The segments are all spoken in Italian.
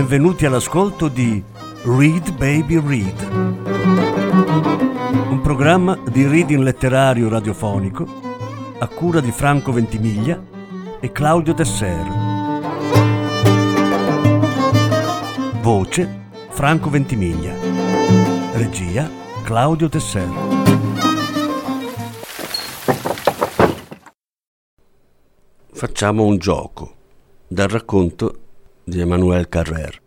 benvenuti all'ascolto di Read Baby Read, un programma di reading letterario radiofonico a cura di Franco Ventimiglia e Claudio Tesser. Voce Franco Ventimiglia. Regia Claudio Tesser. Facciamo un gioco dal racconto di Emmanuel Carrer.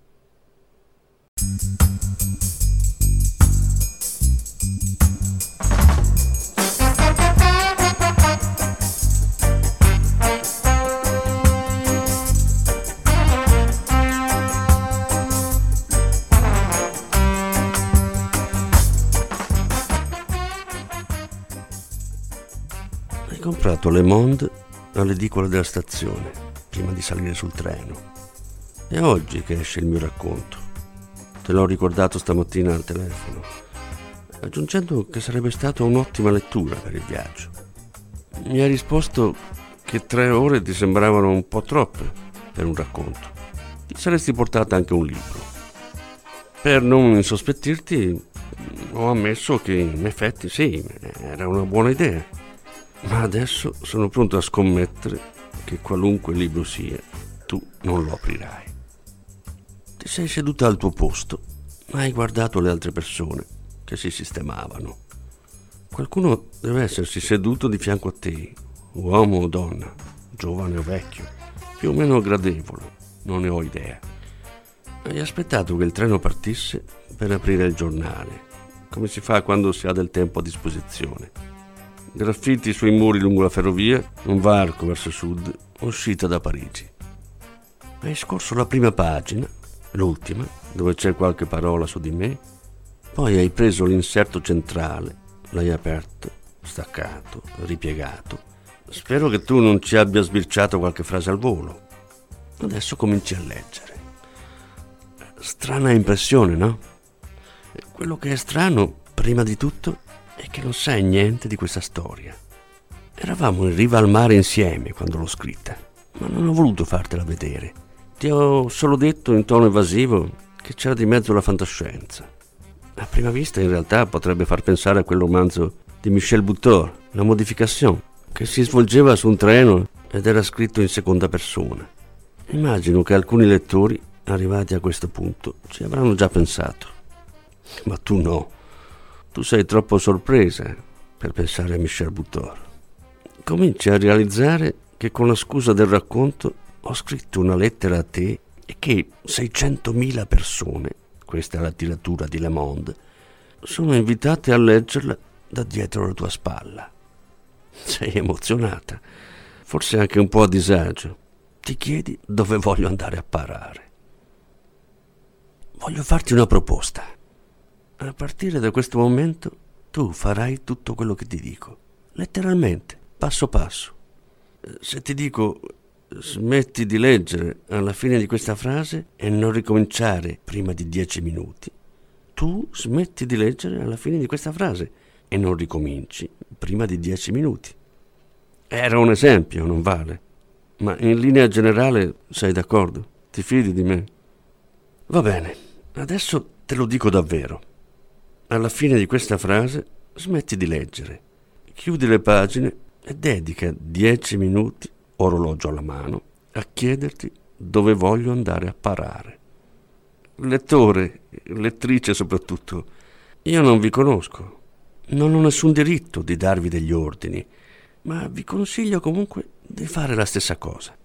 Comprato Le Monde all'edicola della stazione prima di salire sul treno. È oggi che esce il mio racconto. Te l'ho ricordato stamattina al telefono, aggiungendo che sarebbe stata un'ottima lettura per il viaggio. Mi hai risposto che tre ore ti sembravano un po' troppe per un racconto. Ti saresti portata anche un libro. Per non insospettirti, ho ammesso che in effetti sì, era una buona idea. Ma adesso sono pronto a scommettere che qualunque libro sia, tu non lo aprirai. Ti sei seduta al tuo posto, ma hai guardato le altre persone che si sistemavano. Qualcuno deve essersi seduto di fianco a te, uomo o donna, giovane o vecchio, più o meno gradevole, non ne ho idea. Hai aspettato che il treno partisse per aprire il giornale, come si fa quando si ha del tempo a disposizione. Graffiti sui muri lungo la ferrovia, un varco verso sud, uscita da Parigi. Hai scorso la prima pagina l'ultima, dove c'è qualche parola su di me, poi hai preso l'inserto centrale, l'hai aperto, staccato, ripiegato. Spero che tu non ci abbia sbirciato qualche frase al volo. Adesso cominci a leggere. Strana impressione, no? Quello che è strano, prima di tutto, è che non sai niente di questa storia. Eravamo in riva al mare insieme quando l'ho scritta, ma non ho voluto fartela vedere ti ho solo detto in tono evasivo che c'era di mezzo la fantascienza. A prima vista in realtà potrebbe far pensare a quel romanzo di Michel Butor, La modification, che si svolgeva su un treno ed era scritto in seconda persona. Immagino che alcuni lettori, arrivati a questo punto, ci avranno già pensato. Ma tu no. Tu sei troppo sorpresa per pensare a Michel Butor. Cominci a realizzare che con la scusa del racconto ho scritto una lettera a te e che 600.000 persone, questa è la tiratura di Le Monde, sono invitate a leggerla da dietro la tua spalla. Sei emozionata, forse anche un po' a disagio. Ti chiedi dove voglio andare a parare. Voglio farti una proposta. A partire da questo momento tu farai tutto quello che ti dico, letteralmente, passo passo. Se ti dico smetti di leggere alla fine di questa frase e non ricominciare prima di dieci minuti, tu smetti di leggere alla fine di questa frase e non ricominci prima di dieci minuti. Era un esempio, non vale. Ma in linea generale sei d'accordo? Ti fidi di me? Va bene, adesso te lo dico davvero. Alla fine di questa frase smetti di leggere, chiudi le pagine e dedica dieci minuti orologio alla mano, a chiederti dove voglio andare a parare. Lettore, lettrice soprattutto, io non vi conosco, non ho nessun diritto di darvi degli ordini, ma vi consiglio comunque di fare la stessa cosa.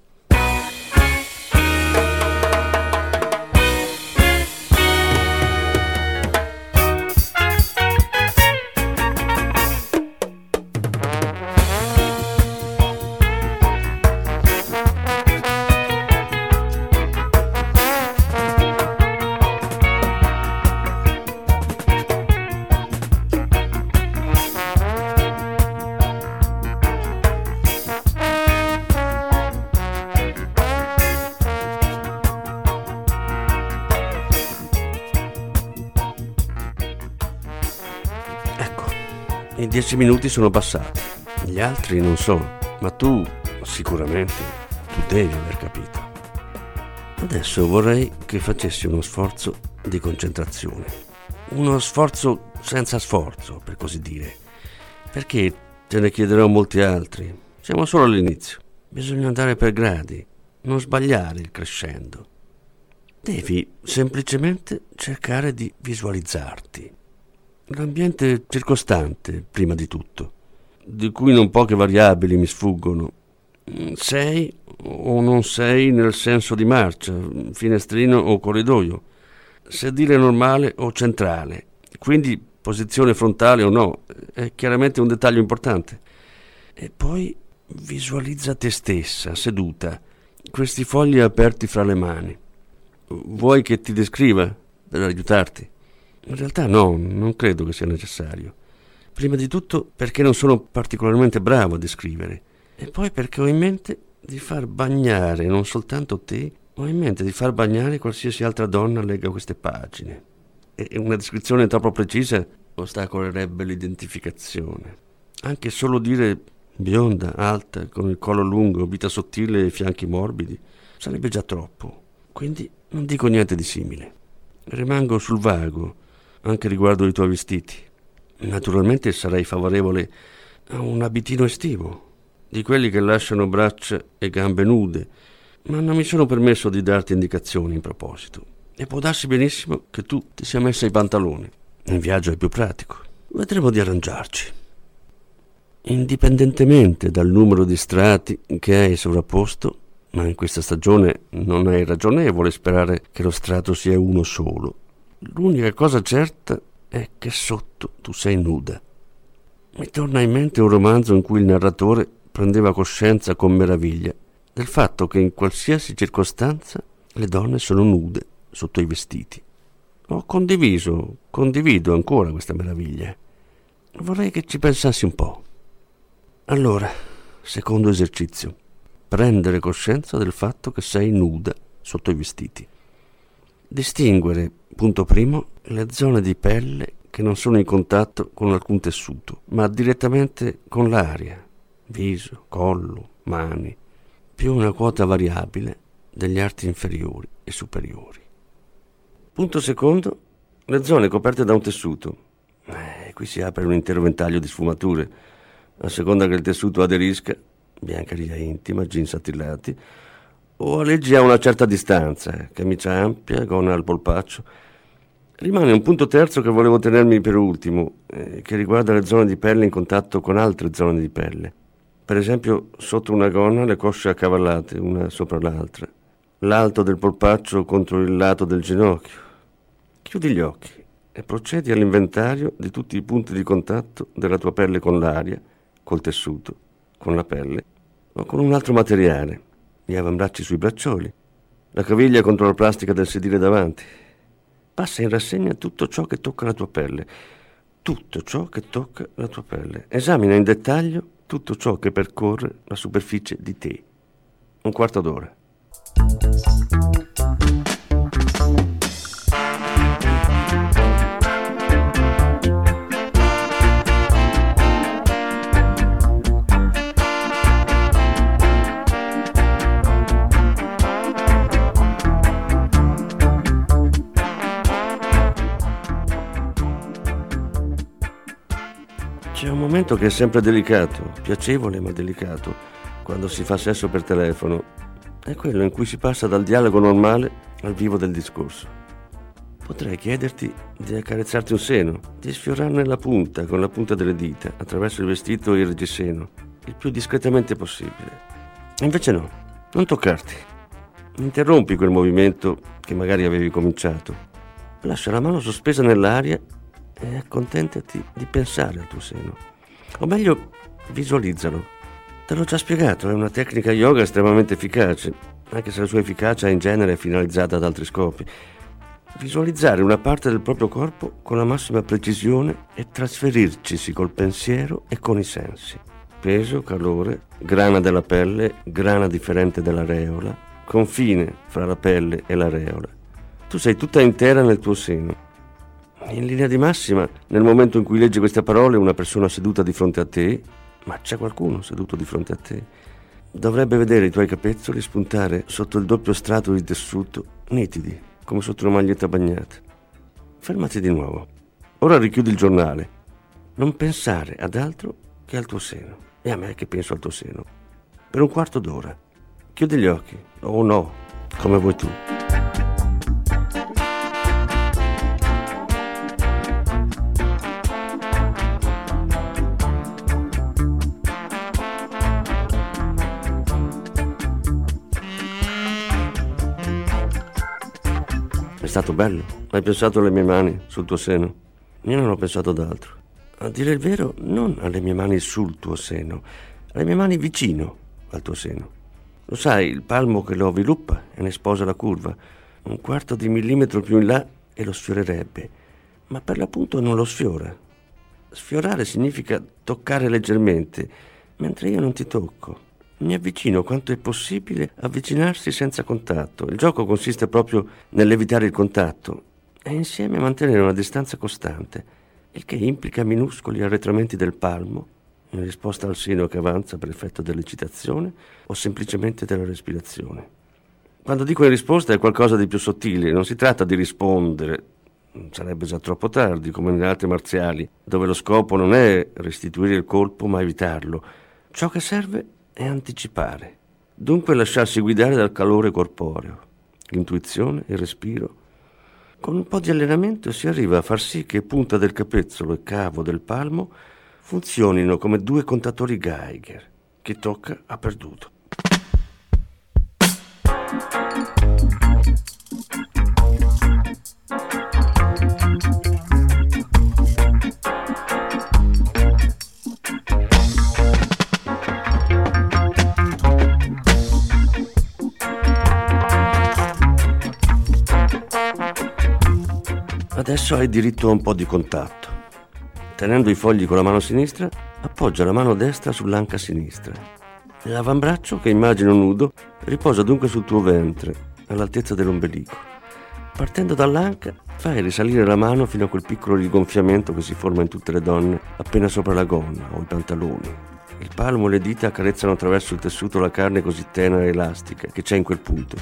Dieci minuti sono passati, gli altri non so, ma tu sicuramente, tu devi aver capito. Adesso vorrei che facessi uno sforzo di concentrazione. Uno sforzo senza sforzo, per così dire. Perché te ne chiederò molti altri. Siamo solo all'inizio. Bisogna andare per gradi, non sbagliare il crescendo. Devi semplicemente cercare di visualizzarti. L'ambiente circostante, prima di tutto, di cui non poche variabili mi sfuggono. Sei o non sei nel senso di marcia, finestrino o corridoio, sedile normale o centrale, quindi posizione frontale o no, è chiaramente un dettaglio importante. E poi visualizza te stessa, seduta, questi fogli aperti fra le mani. Vuoi che ti descriva per aiutarti? In realtà no, non credo che sia necessario. Prima di tutto perché non sono particolarmente bravo a descrivere e poi perché ho in mente di far bagnare non soltanto te, ho in mente di far bagnare qualsiasi altra donna legga queste pagine. E una descrizione troppo precisa ostacolerebbe l'identificazione. Anche solo dire bionda, alta, con il collo lungo, vita sottile e fianchi morbidi, sarebbe già troppo. Quindi non dico niente di simile. Rimango sul vago, anche riguardo i tuoi vestiti. Naturalmente sarei favorevole a un abitino estivo, di quelli che lasciano braccia e gambe nude, ma non mi sono permesso di darti indicazioni in proposito. E può darsi benissimo che tu ti sia messa i pantaloni. In viaggio è più pratico. Vedremo di arrangiarci. Indipendentemente dal numero di strati che hai sovrapposto, ma in questa stagione non è ragionevole sperare che lo strato sia uno solo. L'unica cosa certa è che sotto tu sei nuda. Mi torna in mente un romanzo in cui il narratore prendeva coscienza con meraviglia del fatto che in qualsiasi circostanza le donne sono nude sotto i vestiti. Ho condiviso, condivido ancora questa meraviglia. Vorrei che ci pensassi un po'. Allora, secondo esercizio, prendere coscienza del fatto che sei nuda sotto i vestiti. Distinguere, punto primo, le zone di pelle che non sono in contatto con alcun tessuto, ma direttamente con l'aria, viso, collo, mani, più una quota variabile degli arti inferiori e superiori. Punto secondo, le zone coperte da un tessuto. Eh, qui si apre un intero ventaglio di sfumature, a seconda che il tessuto aderisca, biancheria intima, jeans attillati, o alleggi a una certa distanza, camicia ampia, gonna al polpaccio. Rimane un punto terzo che volevo tenermi per ultimo, eh, che riguarda le zone di pelle in contatto con altre zone di pelle. Per esempio, sotto una gonna le cosce accavallate, una sopra l'altra, l'alto del polpaccio contro il lato del ginocchio. Chiudi gli occhi e procedi all'inventario di tutti i punti di contatto della tua pelle con l'aria, col tessuto, con la pelle o con un altro materiale. Gli avambracci sui braccioli, la caviglia contro la plastica del sedile davanti. Passa in rassegna tutto ciò che tocca la tua pelle, tutto ciò che tocca la tua pelle. Esamina in dettaglio tutto ciò che percorre la superficie di te. Un quarto d'ora. Momento che è sempre delicato, piacevole ma delicato, quando si fa sesso per telefono. È quello in cui si passa dal dialogo normale al vivo del discorso. Potrei chiederti di accarezzarti un seno, di sfiorarne la punta con la punta delle dita attraverso il vestito e il reggiseno, il più discretamente possibile. Invece no, non toccarti. Interrompi quel movimento che magari avevi cominciato. Lascia la mano sospesa nell'aria e accontentati di pensare al tuo seno. O meglio, visualizzalo. Te l'ho già spiegato, è una tecnica yoga estremamente efficace, anche se la sua efficacia in genere è finalizzata ad altri scopi. Visualizzare una parte del proprio corpo con la massima precisione e trasferircisi col pensiero e con i sensi. Peso, calore, grana della pelle, grana differente dell'areola, confine fra la pelle e l'areola. Tu sei tutta intera nel tuo seno in linea di massima, nel momento in cui leggi queste parole, una persona seduta di fronte a te, ma c'è qualcuno seduto di fronte a te, dovrebbe vedere i tuoi capezzoli spuntare sotto il doppio strato di tessuto, nitidi, come sotto una maglietta bagnata. Fermati di nuovo. Ora richiudi il giornale. Non pensare ad altro che al tuo seno. E a me che penso al tuo seno. Per un quarto d'ora. Chiudi gli occhi. O no, come vuoi tu. Stato bello. Hai pensato alle mie mani sul tuo seno? Io non ho pensato ad altro. A dire il vero, non alle mie mani sul tuo seno, alle mie mani vicino al tuo seno. Lo sai, il palmo che lo avviluppa e ne sposa la curva. Un quarto di millimetro più in là e lo sfiorerebbe. Ma per l'appunto non lo sfiora. Sfiorare significa toccare leggermente, mentre io non ti tocco. Mi avvicino quanto è possibile avvicinarsi senza contatto. Il gioco consiste proprio nell'evitare il contatto e insieme mantenere una distanza costante, il che implica minuscoli arretramenti del palmo in risposta al seno che avanza per effetto dell'eccitazione o semplicemente della respirazione. Quando dico in risposta è qualcosa di più sottile, non si tratta di rispondere, sarebbe già troppo tardi, come nelle arti marziali, dove lo scopo non è restituire il colpo ma evitarlo. Ciò che serve è anticipare. Dunque lasciarsi guidare dal calore corporeo, l'intuizione, il respiro. Con un po' di allenamento si arriva a far sì che punta del capezzolo e cavo del palmo funzionino come due contatori Geiger. Chi tocca ha perduto. Adesso hai diritto a un po' di contatto. Tenendo i fogli con la mano sinistra, appoggia la mano destra sull'anca sinistra. L'avambraccio, che immagino nudo, riposa dunque sul tuo ventre, all'altezza dell'ombelico. Partendo dall'anca, fai risalire la mano fino a quel piccolo rigonfiamento che si forma in tutte le donne appena sopra la gonna o i pantaloni. Il palmo e le dita accarezzano attraverso il tessuto la carne così tenera e elastica che c'è in quel punto.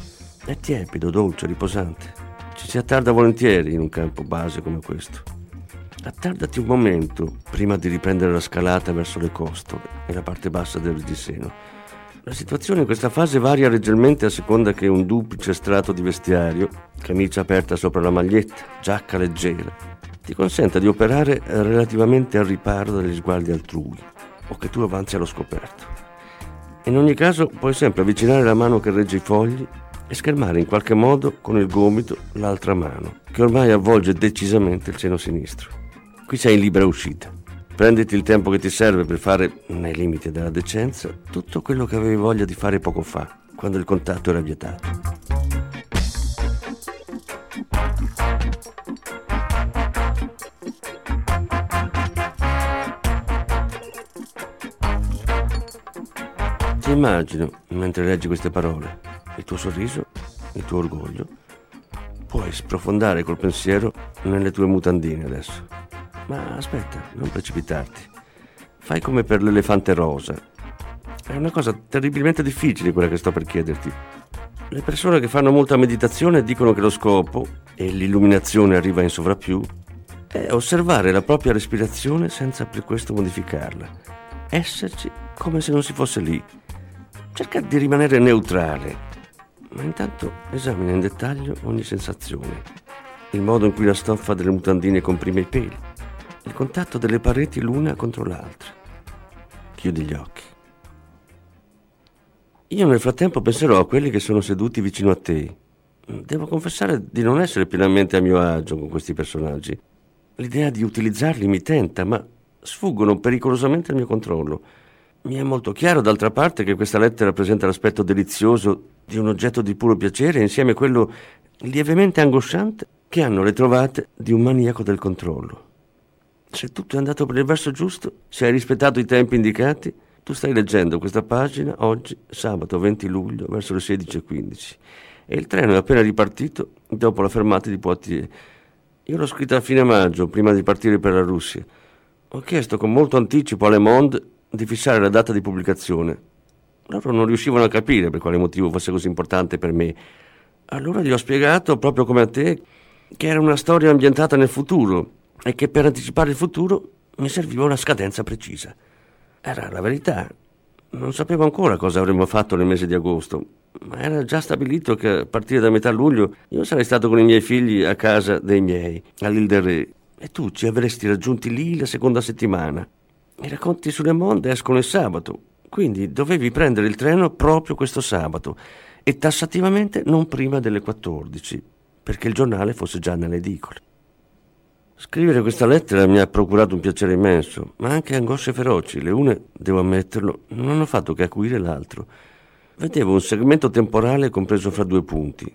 È tiepido, dolce, riposante. Ci si attarda volentieri in un campo base come questo. Attardati un momento prima di riprendere la scalata verso le costole e la parte bassa del reggiseno. La situazione in questa fase varia leggermente a seconda che un duplice strato di vestiario, camicia aperta sopra la maglietta, giacca leggera, ti consenta di operare relativamente al riparo dagli sguardi altrui o che tu avanzi allo scoperto. In ogni caso puoi sempre avvicinare la mano che regge i fogli e schermare in qualche modo con il gomito l'altra mano, che ormai avvolge decisamente il seno sinistro. Qui sei in libera uscita. Prenditi il tempo che ti serve per fare, nei limiti della decenza, tutto quello che avevi voglia di fare poco fa, quando il contatto era vietato. Ti immagino, mentre leggi queste parole, il tuo sorriso, il tuo orgoglio. Puoi sprofondare col pensiero nelle tue mutandine adesso. Ma aspetta, non precipitarti. Fai come per l'elefante rosa. È una cosa terribilmente difficile quella che sto per chiederti. Le persone che fanno molta meditazione dicono che lo scopo, e l'illuminazione arriva in sovrappiù, è osservare la propria respirazione senza per questo modificarla. Esserci come se non si fosse lì. Cerca di rimanere neutrale, ma intanto esamina in dettaglio ogni sensazione, il modo in cui la stoffa delle mutandine comprime i peli, il contatto delle pareti l'una contro l'altra. Chiudi gli occhi. Io nel frattempo penserò a quelli che sono seduti vicino a te. Devo confessare di non essere pienamente a mio agio con questi personaggi. L'idea di utilizzarli mi tenta, ma sfuggono pericolosamente al mio controllo. Mi è molto chiaro, d'altra parte, che questa lettera presenta l'aspetto delizioso di un oggetto di puro piacere insieme a quello lievemente angosciante che hanno le trovate di un maniaco del controllo. Se tutto è andato per il verso giusto, se hai rispettato i tempi indicati, tu stai leggendo questa pagina oggi, sabato 20 luglio, verso le 16.15 e il treno è appena ripartito dopo la fermata di Poitiers. Io l'ho scritta a fine maggio, prima di partire per la Russia. Ho chiesto con molto anticipo a Le Monde di fissare la data di pubblicazione. Loro non riuscivano a capire per quale motivo fosse così importante per me. Allora gli ho spiegato, proprio come a te, che era una storia ambientata nel futuro e che per anticipare il futuro mi serviva una scadenza precisa. Era la verità. Non sapevo ancora cosa avremmo fatto nel mese di agosto, ma era già stabilito che a partire da metà luglio io sarei stato con i miei figli a casa dei miei, all'Île del Re, e tu ci avresti raggiunti lì la seconda settimana. I racconti sulle monde escono il sabato, quindi dovevi prendere il treno proprio questo sabato e tassativamente non prima delle 14, perché il giornale fosse già nelle edicole. Scrivere questa lettera mi ha procurato un piacere immenso, ma anche angosce feroci. Le une, devo ammetterlo, non hanno fatto che acuire l'altro. Vedevo un segmento temporale compreso fra due punti.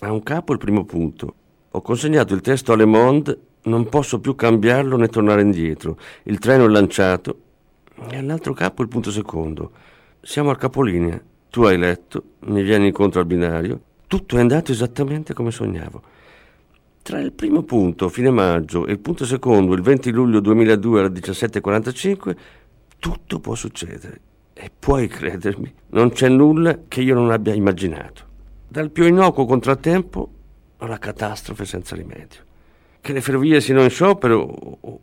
A un capo il primo punto. Ho consegnato il testo a Le Monde, non posso più cambiarlo né tornare indietro. Il treno è lanciato. E all'altro capo il punto secondo. Siamo al capolinea. Tu hai letto, mi vieni incontro al binario. Tutto è andato esattamente come sognavo. Tra il primo punto, fine maggio, e il punto secondo, il 20 luglio 2002 alle 17.45, tutto può succedere. E puoi credermi, non c'è nulla che io non abbia immaginato. Dal più innocuo contrattempo alla catastrofe senza rimedio. Che le ferrovie siano in sciopero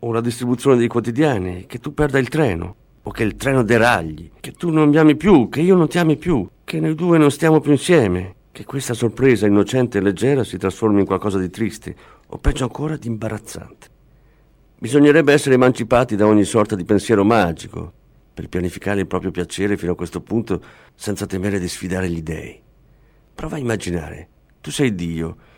o, la distribuzione dei quotidiani, che tu perda il treno, o che il treno deragli, che tu non mi ami più, che io non ti ami più, che noi due non stiamo più insieme, che questa sorpresa innocente e leggera si trasformi in qualcosa di triste o peggio ancora di imbarazzante. Bisognerebbe essere emancipati da ogni sorta di pensiero magico per pianificare il proprio piacere fino a questo punto senza temere di sfidare gli dèi. Prova a immaginare, tu sei Dio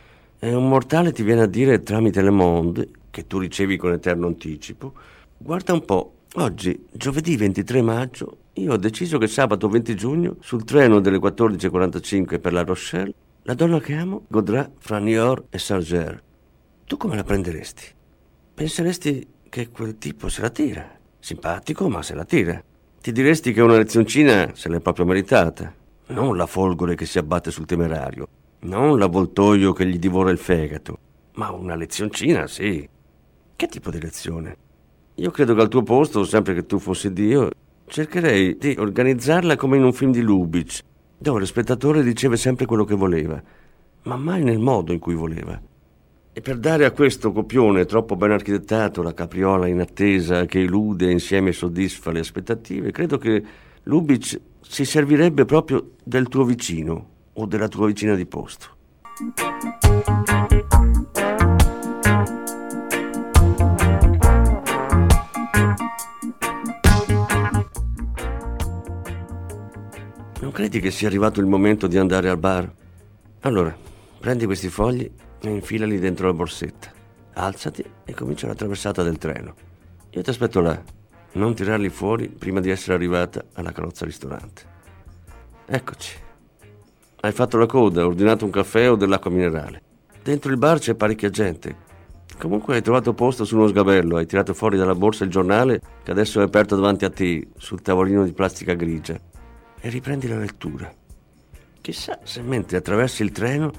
e un mortale ti viene a dire tramite le monde, che tu ricevi con eterno anticipo, guarda un po', oggi, giovedì 23 maggio, io ho deciso che sabato 20 giugno, sul treno delle 14.45 per La Rochelle, la donna che amo godrà fra Niort e Sarger. Tu come la prenderesti? Penseresti che quel tipo se la tira. Simpatico, ma se la tira. Ti diresti che una lezioncina se l'è proprio meritata. Non la folgore che si abbatte sul temerario. Non l'avvoltoio che gli divora il fegato. Ma una lezioncina, sì. Che tipo di lezione? Io credo che al tuo posto, sempre che tu fossi Dio, Cercherei di organizzarla come in un film di Lubitsch, dove lo spettatore riceve sempre quello che voleva, ma mai nel modo in cui voleva. E per dare a questo copione troppo ben architettato la capriola in attesa che elude e insieme soddisfa le aspettative, credo che Lubitsch si servirebbe proprio del tuo vicino o della tua vicina di posto. credi che sia arrivato il momento di andare al bar? Allora, prendi questi fogli e infilali dentro la borsetta. Alzati e comincia la traversata del treno. Io ti aspetto là. Non tirarli fuori prima di essere arrivata alla carrozza ristorante. Eccoci. Hai fatto la coda, ordinato un caffè o dell'acqua minerale. Dentro il bar c'è parecchia gente. Comunque hai trovato posto su uno sgabello, hai tirato fuori dalla borsa il giornale che adesso è aperto davanti a te sul tavolino di plastica grigia e riprendi la lettura. Chissà se mentre attraversi il treno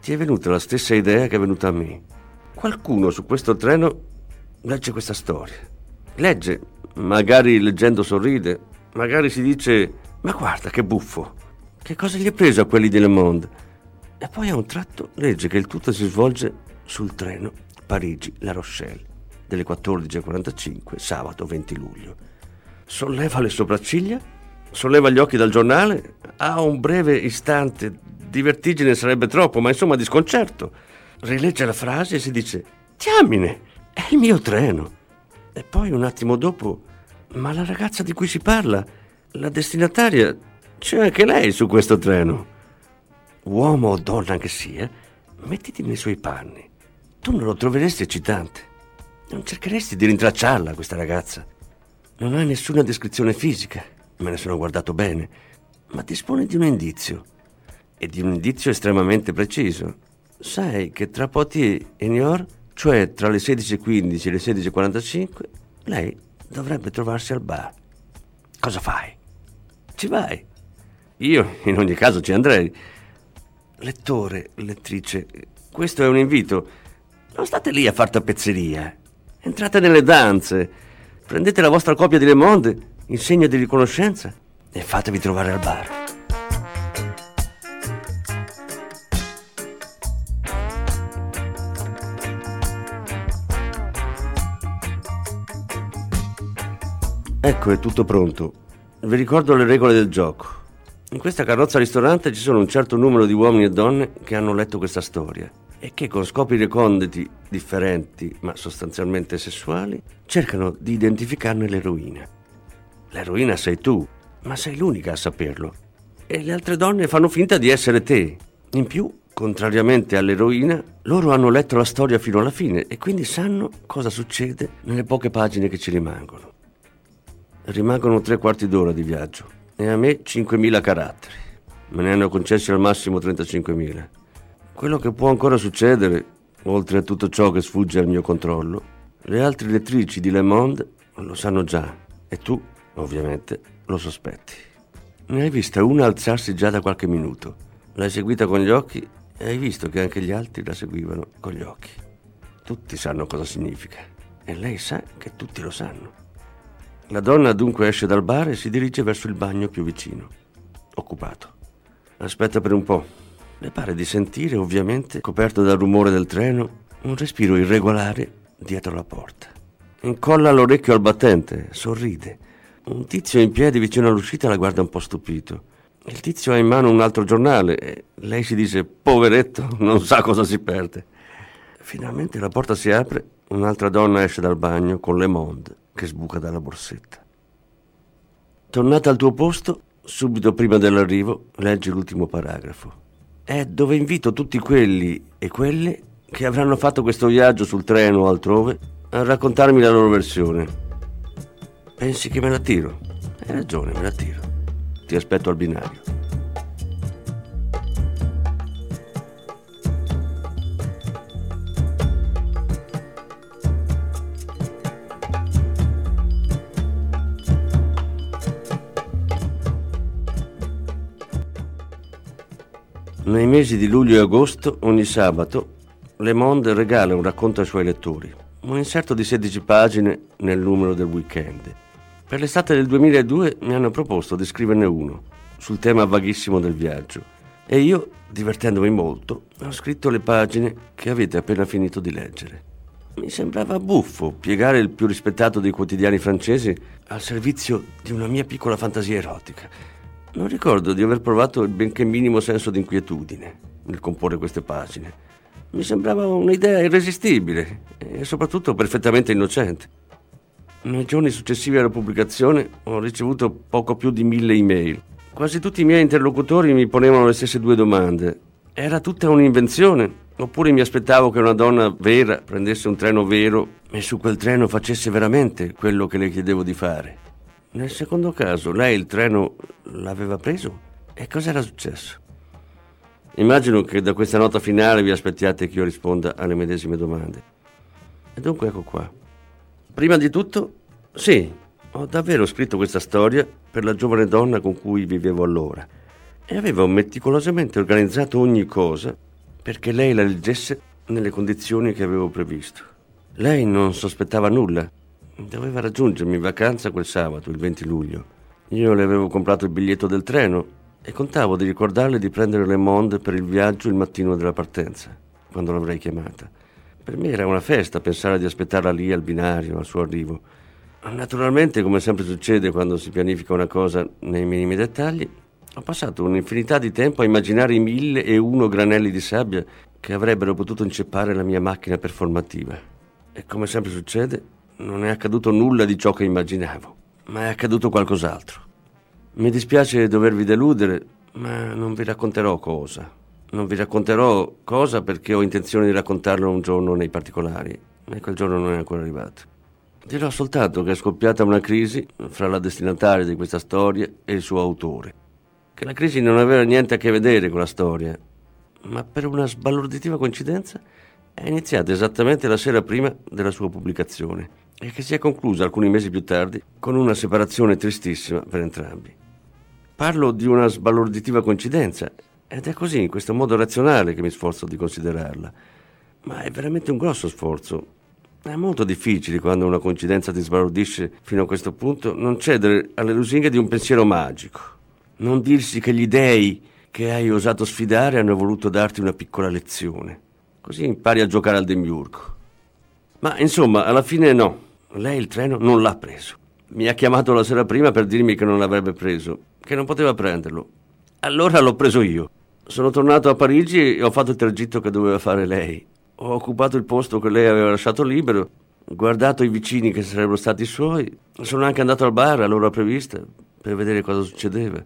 ti è venuta la stessa idea che è venuta a me. Qualcuno su questo treno legge questa storia. Legge, magari leggendo sorride, magari si dice ma guarda che buffo, che cosa gli è preso a quelli di Le Monde? E poi a un tratto legge che il tutto si svolge sul treno Parigi-La Rochelle delle 14.45 sabato 20 luglio. Solleva le sopracciglia solleva gli occhi dal giornale, ha un breve istante di vertigine sarebbe troppo, ma insomma di sconcerto. Rilegge la frase e si dice: Diamine, è il mio treno. E poi un attimo dopo, ma la ragazza di cui si parla, la destinataria, c'è anche lei su questo treno. Uomo o donna che sia, mettiti nei suoi panni. Tu non lo troveresti eccitante. Non cercheresti di rintracciarla, questa ragazza. Non ha nessuna descrizione fisica me ne sono guardato bene, ma dispone di un indizio, e di un indizio estremamente preciso. Sai che tra Poitiers e Niort, cioè tra le 16.15 e le 16.45, lei dovrebbe trovarsi al bar. Cosa fai? Ci vai. Io in ogni caso ci andrei. Lettore, lettrice, questo è un invito. Non state lì a far tappezzeria. Entrate nelle danze. Prendete la vostra copia di Le Monde in segno di riconoscenza e fatevi trovare al bar. Ecco, è tutto pronto. Vi ricordo le regole del gioco. In questa carrozza ristorante ci sono un certo numero di uomini e donne che hanno letto questa storia e che con scopi reconditi differenti, ma sostanzialmente sessuali, cercano di identificarne l'eroina. L'eroina sei tu, ma sei l'unica a saperlo. E le altre donne fanno finta di essere te. In più, contrariamente all'eroina, loro hanno letto la storia fino alla fine e quindi sanno cosa succede nelle poche pagine che ci rimangono. Rimangono tre quarti d'ora di viaggio e a me 5.000 caratteri. Me ne hanno concessi al massimo 35.000. Quello che può ancora succedere, oltre a tutto ciò che sfugge al mio controllo, le altre lettrici di Le Monde lo sanno già e tu, ovviamente, lo sospetti. Ne hai vista una alzarsi già da qualche minuto. L'hai seguita con gli occhi e hai visto che anche gli altri la seguivano con gli occhi. Tutti sanno cosa significa e lei sa che tutti lo sanno. La donna dunque esce dal bar e si dirige verso il bagno più vicino, occupato. Aspetta per un po'. Le pare di sentire, ovviamente, coperto dal rumore del treno, un respiro irregolare dietro la porta. Incolla l'orecchio al battente, sorride. Un tizio in piedi vicino all'uscita la guarda un po' stupito. Il tizio ha in mano un altro giornale e lei si dice, poveretto, non sa cosa si perde. Finalmente la porta si apre, un'altra donna esce dal bagno con Le Monde che sbuca dalla borsetta. Tornata al tuo posto, subito prima dell'arrivo, leggi l'ultimo paragrafo. È dove invito tutti quelli e quelle che avranno fatto questo viaggio sul treno o altrove a raccontarmi la loro versione. Pensi che me la tiro? Hai ragione, me la tiro. Ti aspetto al binario. Nei mesi di luglio e agosto, ogni sabato, Le Monde regala un racconto ai suoi lettori, un inserto di 16 pagine nel numero del weekend. Per l'estate del 2002 mi hanno proposto di scriverne uno, sul tema vaghissimo del viaggio, e io, divertendomi molto, ho scritto le pagine che avete appena finito di leggere. Mi sembrava buffo piegare il più rispettato dei quotidiani francesi al servizio di una mia piccola fantasia erotica non ricordo di aver provato il benché minimo senso di inquietudine nel comporre queste pagine. Mi sembrava un'idea irresistibile e soprattutto perfettamente innocente. Nei giorni successivi alla pubblicazione ho ricevuto poco più di mille email. Quasi tutti i miei interlocutori mi ponevano le stesse due domande. Era tutta un'invenzione? Oppure mi aspettavo che una donna vera prendesse un treno vero e su quel treno facesse veramente quello che le chiedevo di fare? Nel secondo caso, lei il treno l'aveva preso? E cos'era successo? Immagino che da questa nota finale vi aspettiate che io risponda alle medesime domande. E dunque ecco qua. Prima di tutto, sì, ho davvero scritto questa storia per la giovane donna con cui vivevo allora e avevo meticolosamente organizzato ogni cosa perché lei la leggesse nelle condizioni che avevo previsto. Lei non sospettava nulla Doveva raggiungermi in vacanza quel sabato, il 20 luglio. Io le avevo comprato il biglietto del treno e contavo di ricordarle di prendere Le Monde per il viaggio il mattino della partenza, quando l'avrei chiamata. Per me era una festa pensare di aspettarla lì al binario, al suo arrivo. Naturalmente, come sempre succede quando si pianifica una cosa nei minimi dettagli, ho passato un'infinità di tempo a immaginare i mille e uno granelli di sabbia che avrebbero potuto inceppare la mia macchina performativa. E come sempre succede, non è accaduto nulla di ciò che immaginavo, ma è accaduto qualcos'altro. Mi dispiace dovervi deludere, ma non vi racconterò cosa. Non vi racconterò cosa perché ho intenzione di raccontarlo un giorno nei particolari, e quel giorno non è ancora arrivato. Dirò soltanto che è scoppiata una crisi fra la destinataria di questa storia e il suo autore. Che la crisi non aveva niente a che vedere con la storia, ma per una sbalorditiva coincidenza è iniziata esattamente la sera prima della sua pubblicazione e che si è conclusa alcuni mesi più tardi con una separazione tristissima per entrambi. Parlo di una sbalorditiva coincidenza ed è così, in questo modo razionale, che mi sforzo di considerarla. Ma è veramente un grosso sforzo. È molto difficile quando una coincidenza ti sbalordisce fino a questo punto non cedere alle lusinghe di un pensiero magico. Non dirsi che gli dei che hai osato sfidare hanno voluto darti una piccola lezione. Così impari a giocare al demiurgo. Ma insomma, alla fine no. Lei il treno non l'ha preso. Mi ha chiamato la sera prima per dirmi che non l'avrebbe preso, che non poteva prenderlo. Allora l'ho preso io. Sono tornato a Parigi e ho fatto il tragitto che doveva fare lei. Ho occupato il posto che lei aveva lasciato libero, guardato i vicini che sarebbero stati suoi. Sono anche andato al bar all'ora prevista per vedere cosa succedeva.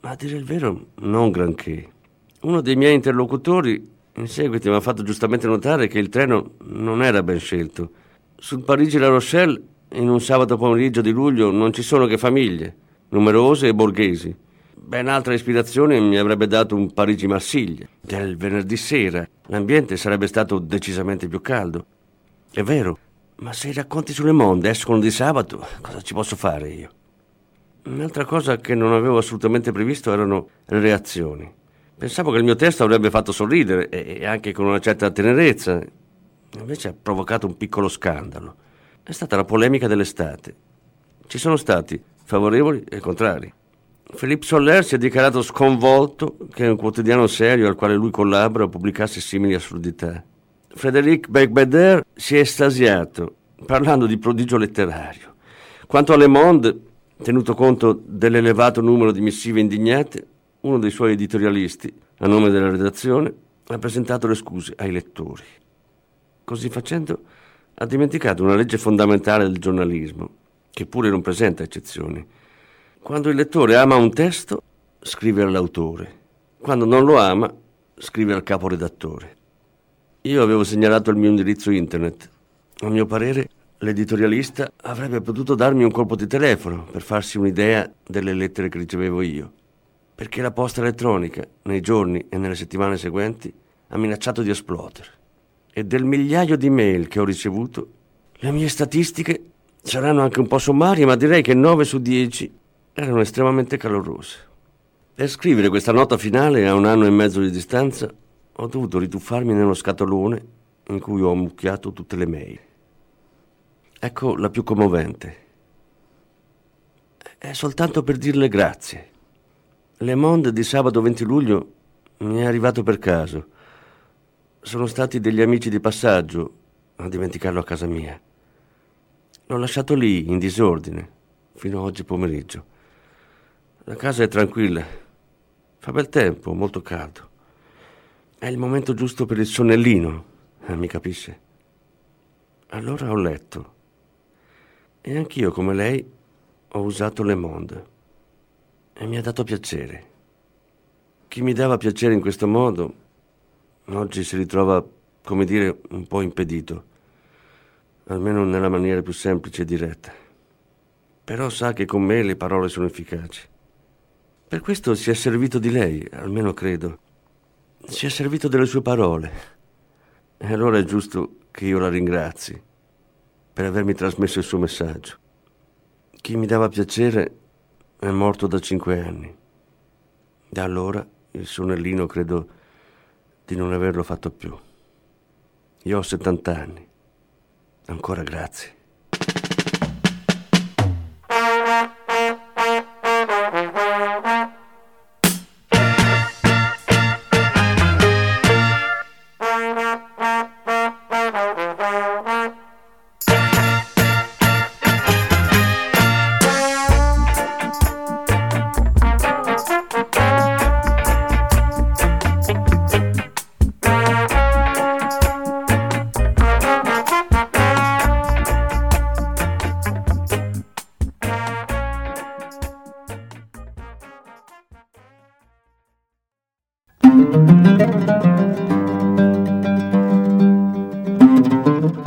Ma a dire il vero, non granché. Uno dei miei interlocutori in seguito mi ha fatto giustamente notare che il treno non era ben scelto. Sul Parigi-La Rochelle, in un sabato pomeriggio di luglio, non ci sono che famiglie, numerose e borghesi. Ben altra ispirazione mi avrebbe dato un Parigi-Marsiglia. Del venerdì sera l'ambiente sarebbe stato decisamente più caldo. È vero, ma se i racconti sulle monde escono di sabato, cosa ci posso fare io? Un'altra cosa che non avevo assolutamente previsto erano le reazioni. Pensavo che il mio testo avrebbe fatto sorridere e anche con una certa tenerezza. Invece ha provocato un piccolo scandalo. È stata la polemica dell'estate. Ci sono stati favorevoli e contrari. Philippe Soller si è dichiarato sconvolto che un quotidiano serio al quale lui collabora pubblicasse simili assurdità. Frédéric Becbeder si è estasiato, parlando di prodigio letterario. Quanto a Le Monde, tenuto conto dell'elevato numero di missive indignate, uno dei suoi editorialisti, a nome della redazione, ha presentato le scuse ai lettori. Così facendo, ha dimenticato una legge fondamentale del giornalismo, che pure non presenta eccezioni quando il lettore ama un testo, scrive all'autore. Quando non lo ama, scrive al caporedattore. Io avevo segnalato il mio indirizzo internet. A mio parere, l'editorialista avrebbe potuto darmi un colpo di telefono per farsi un'idea delle lettere che ricevevo io. Perché la posta elettronica, nei giorni e nelle settimane seguenti, ha minacciato di esplodere. E del migliaio di mail che ho ricevuto, le mie statistiche saranno anche un po' sommarie, ma direi che 9 su 10 erano estremamente calorose. Per scrivere questa nota finale a un anno e mezzo di distanza ho dovuto rituffarmi nello scatolone in cui ho ammucchiato tutte le mail. Ecco la più commovente. È soltanto per dirle grazie. Le Monde di sabato 20 luglio mi è arrivato per caso. Sono stati degli amici di passaggio a dimenticarlo a casa mia. L'ho lasciato lì, in disordine, fino a oggi pomeriggio. La casa è tranquilla. Fa bel tempo, molto caldo. È il momento giusto per il sonnellino, eh, mi capisce? Allora ho letto. E anch'io, come lei, ho usato Le Monde. E mi ha dato piacere. Chi mi dava piacere in questo modo, oggi si ritrova, come dire, un po' impedito. Almeno nella maniera più semplice e diretta. Però sa che con me le parole sono efficaci. Per questo si è servito di lei, almeno credo. Si è servito delle sue parole. E allora è giusto che io la ringrazi per avermi trasmesso il suo messaggio. Chi mi dava piacere è morto da cinque anni. Da allora il sonnellino credo di non averlo fatto più. Io ho 70 anni. Ancora grazie.